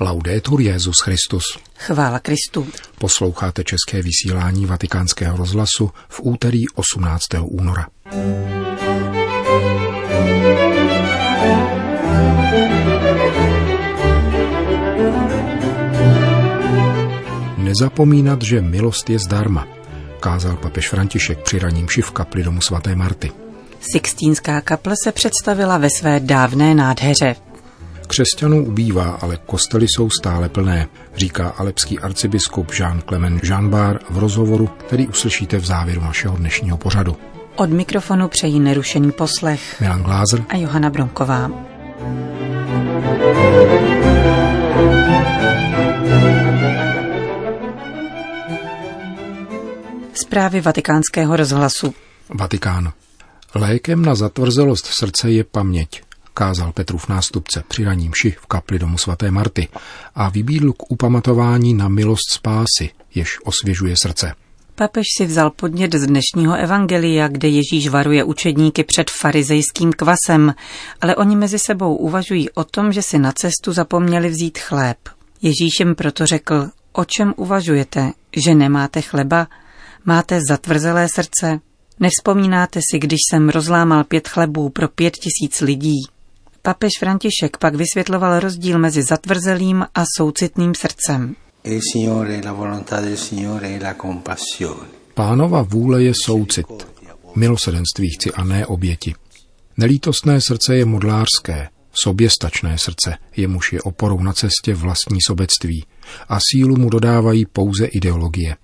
Laudetur Jezus Christus. Chvála Kristu. Posloucháte české vysílání Vatikánského rozhlasu v úterý 18. února. Nezapomínat, že milost je zdarma, kázal papež František při raním v kapli domu svaté Marty. Sixtínská kaple se představila ve své dávné nádheře. Křesťanů ubývá, ale kostely jsou stále plné, říká alepský arcibiskup Jean Clement Jeanbar v rozhovoru, který uslyšíte v závěru našeho dnešního pořadu. Od mikrofonu přejí nerušený poslech Milan Glázer a Johana Bronková. Zprávy vatikánského rozhlasu. Vatikán. Lékem na zatvrzelost srdce je paměť kázal Petrův nástupce při raním ši v kapli domu svaté Marty a vybídl k upamatování na milost spásy, jež osvěžuje srdce. Papež si vzal podnět z dnešního evangelia, kde Ježíš varuje učedníky před farizejským kvasem, ale oni mezi sebou uvažují o tom, že si na cestu zapomněli vzít chléb. Ježíš jim proto řekl, o čem uvažujete, že nemáte chleba, máte zatvrzelé srdce, Nevzpomínáte si, když jsem rozlámal pět chlebů pro pět tisíc lidí? Papež František pak vysvětloval rozdíl mezi zatvrzelým a soucitným srdcem. Pánova vůle je soucit. Milosedenství chci a ne oběti. Nelítostné srdce je modlářské, soběstačné srdce, jemuž je oporou na cestě vlastní sobectví a sílu mu dodávají pouze ideologie.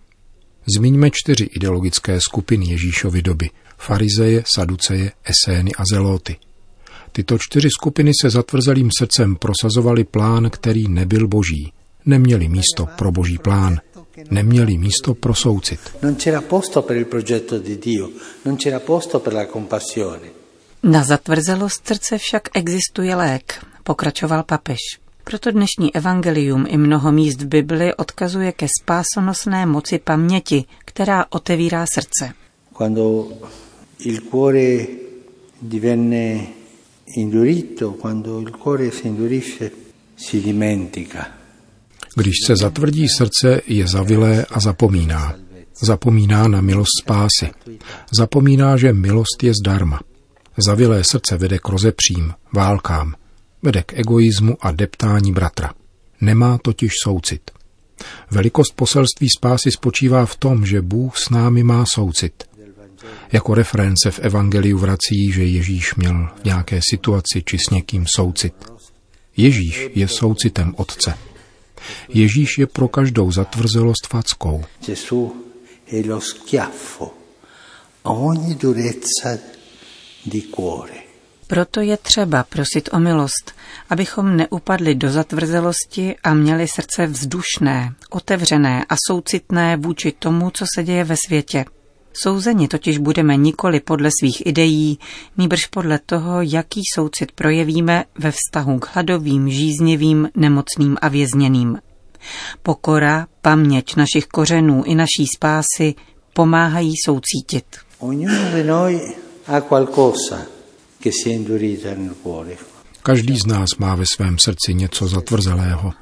Zmiňme čtyři ideologické skupiny Ježíšovy doby. Farizeje, Saduceje, Esény a Zelóty – Tyto čtyři skupiny se zatvrzelým srdcem prosazovali plán, který nebyl boží. Neměli místo pro boží plán. Neměli místo pro soucit. Na zatvrzelost srdce však existuje lék, pokračoval papež. Proto dnešní evangelium i mnoho míst v Bibli odkazuje ke spásonosné moci paměti, která otevírá srdce. Quando il cuore divenne indurito, quando il cuore si indurisce, si dimentica. Když se zatvrdí srdce, je zavilé a zapomíná. Zapomíná na milost spásy. Zapomíná, že milost je zdarma. Zavilé srdce vede k rozepřím, válkám. Vede k egoismu a deptání bratra. Nemá totiž soucit. Velikost poselství spásy spočívá v tom, že Bůh s námi má soucit – jako reference v Evangeliu vrací, že Ježíš měl v nějaké situaci či s někým soucit. Ježíš je soucitem Otce. Ježíš je pro každou zatvrzelost fackou. Proto je třeba prosit o milost, abychom neupadli do zatvrzelosti a měli srdce vzdušné, otevřené a soucitné vůči tomu, co se děje ve světě. Souzeni totiž budeme nikoli podle svých ideí, nýbrž podle toho, jaký soucit projevíme ve vztahu k hladovým, žíznivým, nemocným a vězněným. Pokora, paměť našich kořenů i naší spásy pomáhají soucítit. Každý z nás má ve svém srdci něco zatvrzelého.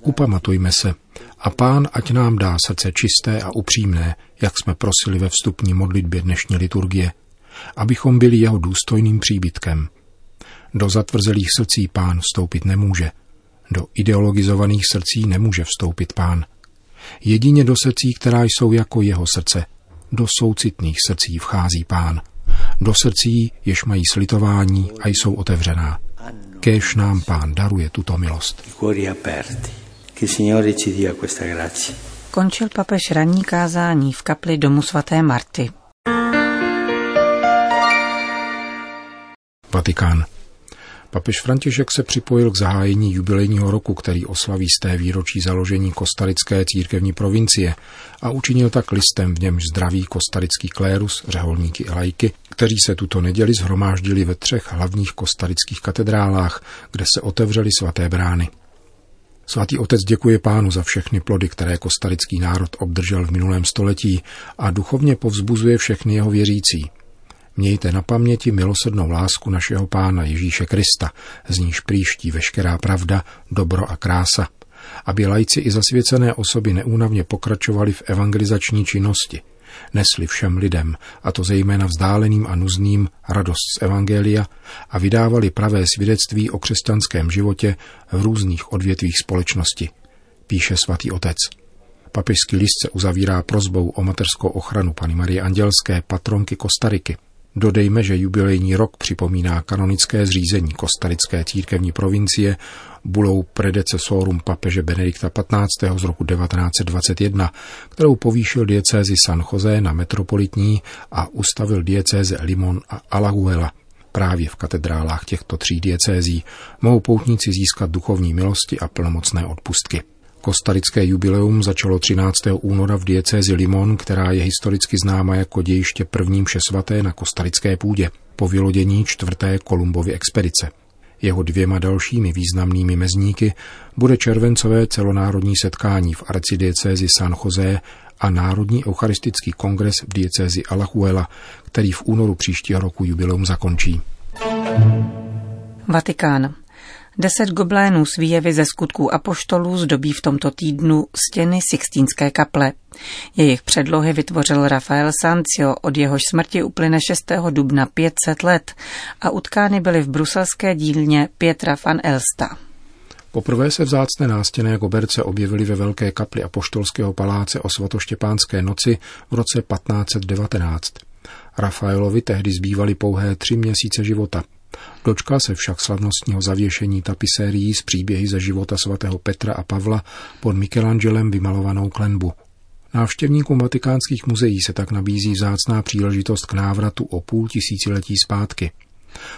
Upamatujme se, a pán ať nám dá srdce čisté a upřímné, jak jsme prosili ve vstupní modlitbě dnešní liturgie, abychom byli jeho důstojným příbytkem. Do zatvrzelých srdcí pán vstoupit nemůže. Do ideologizovaných srdcí nemůže vstoupit pán. Jedině do srdcí, která jsou jako jeho srdce, do soucitných srdcí vchází pán. Do srdcí, jež mají slitování a jsou otevřená. Kéž nám pán daruje tuto milost. Che il Signore ci dia questa grazia. Končil papež ranní kázání v kapli domu svaté Marty. Vatikán. Papež František se připojil k zahájení jubilejního roku, který oslaví z té výročí založení kostarické církevní provincie a učinil tak listem, v němž zdraví kostarický klérus, řeholníky a lajky, kteří se tuto neděli zhromáždili ve třech hlavních kostarických katedrálách, kde se otevřely svaté brány. Svatý otec děkuje pánu za všechny plody, které kostarický národ obdržel v minulém století a duchovně povzbuzuje všechny jeho věřící. Mějte na paměti milosrdnou lásku našeho Pána Ježíše Krista, z níž příští veškerá pravda, dobro a krása, aby lajci i zasvěcené osoby neúnavně pokračovali v evangelizační činnosti, nesli všem lidem, a to zejména vzdáleným a nuzným, radost z Evangelia a vydávali pravé svědectví o křesťanském životě v různých odvětvích společnosti, píše svatý otec. Papežský list se uzavírá prozbou o mateřskou ochranu Pany Marie Andělské, patronky Kostariky. Dodejme, že jubilejní rok připomíná kanonické zřízení kostarické církevní provincie bulou Predecesorum papeže Benedikta XV. z roku 1921, kterou povýšil diecézi San José na metropolitní a ustavil diecéze Limon a Alajuela. Právě v katedrálách těchto tří diecézí mohou poutníci získat duchovní milosti a plnomocné odpustky. Kostarické jubileum začalo 13. února v diecézi Limon, která je historicky známa jako dějiště prvním svaté na kostarické půdě, po vylodění čtvrté Kolumbovy expedice. Jeho dvěma dalšími významnými mezníky bude červencové celonárodní setkání v arcidiecézi San José a Národní eucharistický kongres v diecézi Alajuela, který v únoru příštího roku jubileum zakončí. Vatikán. Deset goblénů s výjevy ze skutků apoštolů zdobí v tomto týdnu stěny Sixtínské kaple. Jejich předlohy vytvořil Rafael Sancio, od jehož smrti uplyne 6. dubna 500 let a utkány byly v bruselské dílně Pietra van Elsta. Poprvé se vzácné nástěné koberce objevily ve velké kapli apoštolského paláce o svatoštěpánské noci v roce 1519. Rafaelovi tehdy zbývaly pouhé tři měsíce života. Dočkal se však slavnostního zavěšení tapisérií z příběhy ze života svatého Petra a Pavla pod Michelangelem vymalovanou klenbu. Návštěvníkům vatikánských muzeí se tak nabízí vzácná příležitost k návratu o půl tisíciletí zpátky.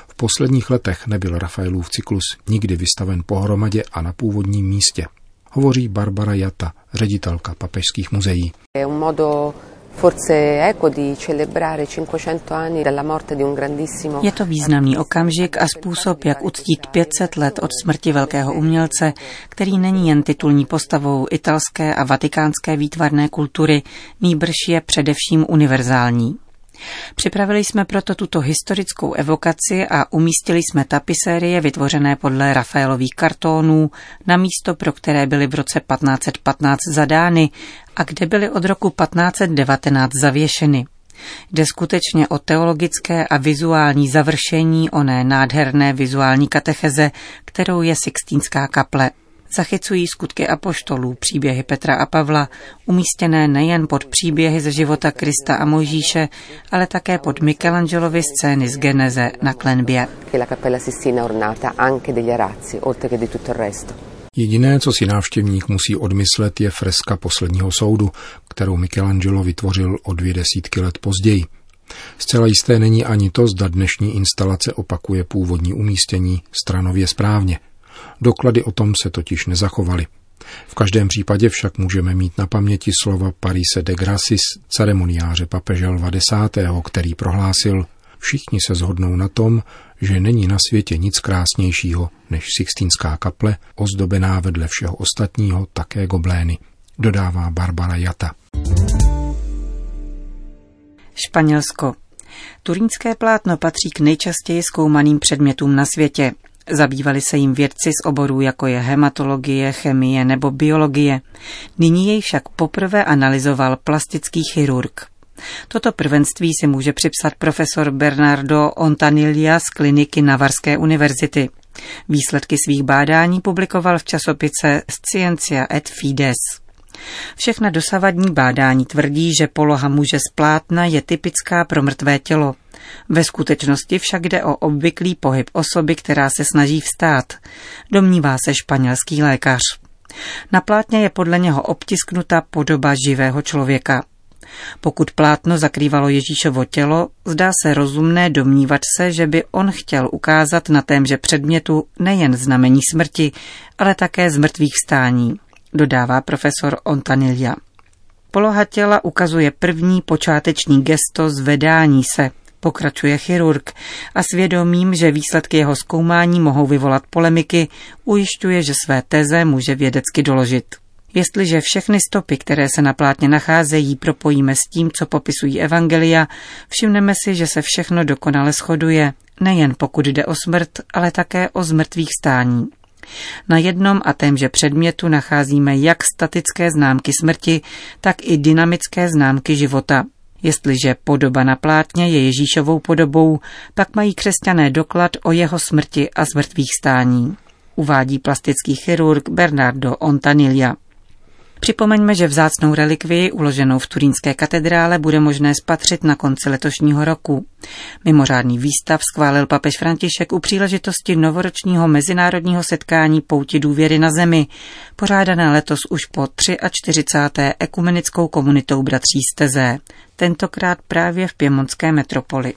V posledních letech nebyl Rafaelův cyklus nikdy vystaven pohromadě a na původním místě. Hovoří Barbara Jata, ředitelka papežských muzeí. To významný okamžik a způsob, jak uctít 500 let od smrti velkého umělce, který není jen titulní postavou italské a vatikánské výtvarné kultury, nýbrž je především univerzální. Připravili jsme proto tuto historickou evokaci a umístili jsme tapisérie vytvořené podle Rafaelových kartónů na místo, pro které byly v roce 1515 zadány a kde byly od roku 1519 zavěšeny. Jde skutečně o teologické a vizuální završení oné nádherné vizuální katecheze, kterou je Sixtínská kaple zachycují skutky apoštolů, příběhy Petra a Pavla, umístěné nejen pod příběhy ze života Krista a Mojžíše, ale také pod Michelangelovy scény z Geneze na klenbě. Jediné, co si návštěvník musí odmyslet, je freska posledního soudu, kterou Michelangelo vytvořil o dvě desítky let později. Zcela jisté není ani to, zda dnešní instalace opakuje původní umístění stranově správně – Doklady o tom se totiž nezachovaly. V každém případě však můžeme mít na paměti slova Parise de Gracis, ceremoniáře papeže Lva X., který prohlásil, všichni se zhodnou na tom, že není na světě nic krásnějšího než Sixtínská kaple, ozdobená vedle všeho ostatního také goblény, dodává Barbara Jata. Španělsko. Turínské plátno patří k nejčastěji zkoumaným předmětům na světě. Zabývali se jim vědci z oborů, jako je hematologie, chemie nebo biologie. Nyní jej však poprvé analyzoval plastický chirurg. Toto prvenství si může připsat profesor Bernardo Ontanilla z kliniky Navarské univerzity. Výsledky svých bádání publikoval v časopise Scientia et Fides. Všechna dosavadní bádání tvrdí, že poloha muže z plátna je typická pro mrtvé tělo. Ve skutečnosti však jde o obvyklý pohyb osoby, která se snaží vstát, domnívá se španělský lékař. Na plátně je podle něho obtisknuta podoba živého člověka. Pokud plátno zakrývalo Ježíšovo tělo, zdá se rozumné domnívat se, že by on chtěl ukázat na témže předmětu nejen znamení smrti, ale také zmrtvých stání, dodává profesor Ontanilla. Poloha těla ukazuje první počáteční gesto zvedání se, pokračuje chirurg a svědomím, že výsledky jeho zkoumání mohou vyvolat polemiky, ujišťuje, že své teze může vědecky doložit. Jestliže všechny stopy, které se na plátně nacházejí, propojíme s tím, co popisují evangelia, všimneme si, že se všechno dokonale shoduje, nejen pokud jde o smrt, ale také o zmrtvých stání. Na jednom a témže předmětu nacházíme jak statické známky smrti, tak i dynamické známky života. Jestliže podoba na plátně je Ježíšovou podobou, pak mají křesťané doklad o jeho smrti a zmrtvých stání. Uvádí plastický chirurg Bernardo Ontanilla. Připomeňme, že vzácnou relikvii uloženou v Turínské katedrále bude možné spatřit na konci letošního roku. Mimořádný výstav schválil papež František u příležitosti novoročního mezinárodního setkání Pouti důvěry na zemi, pořádané letos už po 43. ekumenickou komunitou bratří Steze, tentokrát právě v Piemonské metropoli.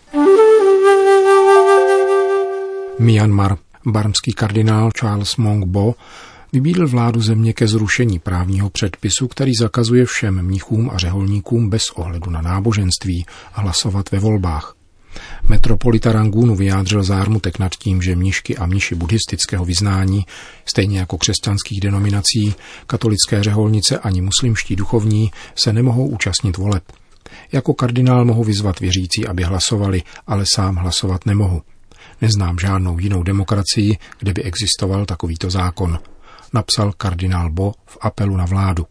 Myanmar. Barmský kardinál Charles Mongbo vybídl vládu země ke zrušení právního předpisu, který zakazuje všem mnichům a řeholníkům bez ohledu na náboženství hlasovat ve volbách. Metropolita Rangunu vyjádřil zármutek nad tím, že mnišky a mniši buddhistického vyznání, stejně jako křesťanských denominací, katolické řeholnice ani muslimští duchovní se nemohou účastnit voleb. Jako kardinál mohu vyzvat věřící, aby hlasovali, ale sám hlasovat nemohu. Neznám žádnou jinou demokracii, kde by existoval takovýto zákon napsal kardinál Bo v apelu na vládu.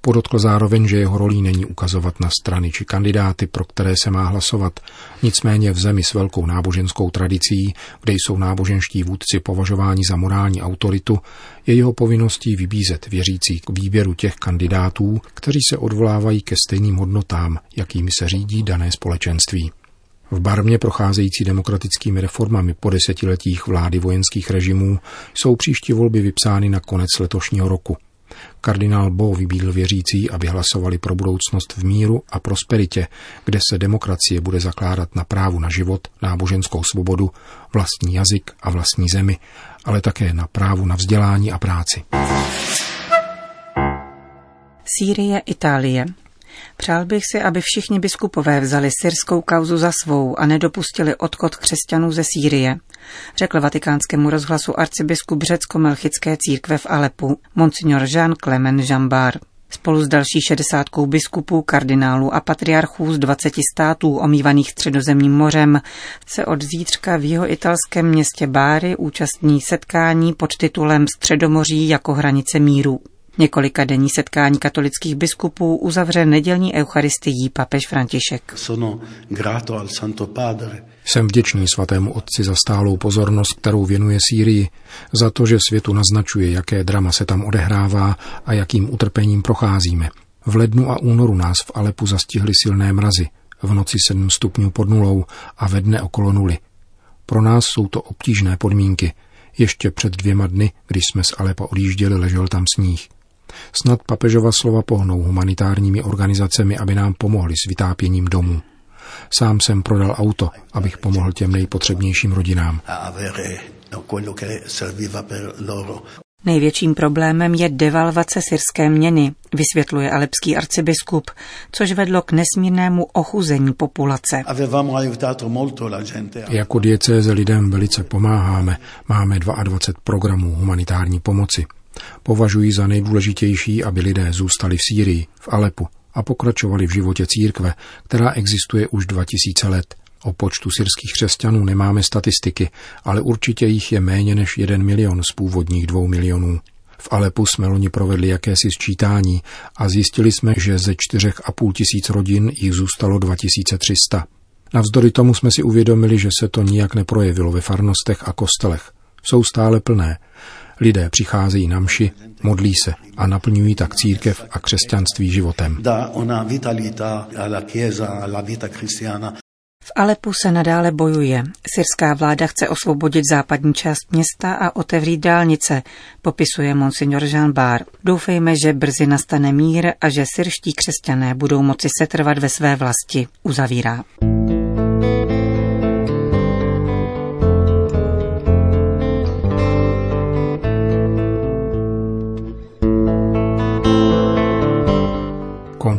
Podotkl zároveň, že jeho rolí není ukazovat na strany či kandidáty, pro které se má hlasovat. Nicméně v zemi s velkou náboženskou tradicí, kde jsou náboženští vůdci považováni za morální autoritu, je jeho povinností vybízet věřící k výběru těch kandidátů, kteří se odvolávají ke stejným hodnotám, jakými se řídí dané společenství. V Barmě procházející demokratickými reformami po desetiletích vlády vojenských režimů jsou příští volby vypsány na konec letošního roku. Kardinál Bo vybídl věřící, aby hlasovali pro budoucnost v míru a prosperitě, kde se demokracie bude zakládat na právu na život, náboženskou svobodu, vlastní jazyk a vlastní zemi, ale také na právu na vzdělání a práci. Sýrie, Itálie. Přál bych si, aby všichni biskupové vzali syrskou kauzu za svou a nedopustili odchod křesťanů ze Sýrie, řekl vatikánskému rozhlasu arcibiskup řecko-melchické církve v Alepu, monsignor Jean Clement Jambar. Spolu s další šedesátkou biskupů, kardinálů a patriarchů z 20 států omývaných středozemním mořem se od zítřka v jeho italském městě Báry účastní setkání pod titulem Středomoří jako hranice míru. Několika denní setkání katolických biskupů uzavře nedělní eucharistii papež František. Jsem vděčný svatému otci za stálou pozornost, kterou věnuje Sýrii, za to, že světu naznačuje, jaké drama se tam odehrává a jakým utrpením procházíme. V lednu a únoru nás v Alepu zastihly silné mrazy, v noci 7 stupňů pod nulou a ve dne okolo nuly. Pro nás jsou to obtížné podmínky. Ještě před dvěma dny, když jsme z Alepa odjížděli, ležel tam sníh. Snad papežova slova pohnou humanitárními organizacemi, aby nám pomohli s vytápěním domů. Sám jsem prodal auto, abych pomohl těm nejpotřebnějším rodinám. Největším problémem je devalvace syrské měny, vysvětluje alepský arcibiskup, což vedlo k nesmírnému ochuzení populace. Jako diecéze lidem velice pomáháme. Máme 22 programů humanitární pomoci. Považují za nejdůležitější, aby lidé zůstali v Sýrii, v Alepu a pokračovali v životě církve, která existuje už 2000 let. O počtu syrských křesťanů nemáme statistiky, ale určitě jich je méně než jeden milion z původních dvou milionů. V Alepu jsme loni provedli jakési sčítání a zjistili jsme, že ze čtyřech a půl tisíc rodin jich zůstalo 2300. Navzdory tomu jsme si uvědomili, že se to nijak neprojevilo ve farnostech a kostelech. Jsou stále plné Lidé přicházejí na mši, modlí se a naplňují tak církev a křesťanství životem. V Alepu se nadále bojuje. Syrská vláda chce osvobodit západní část města a otevřít dálnice, popisuje monsignor Jean Bar. Doufejme, že brzy nastane mír a že syrští křesťané budou moci setrvat ve své vlasti, uzavírá.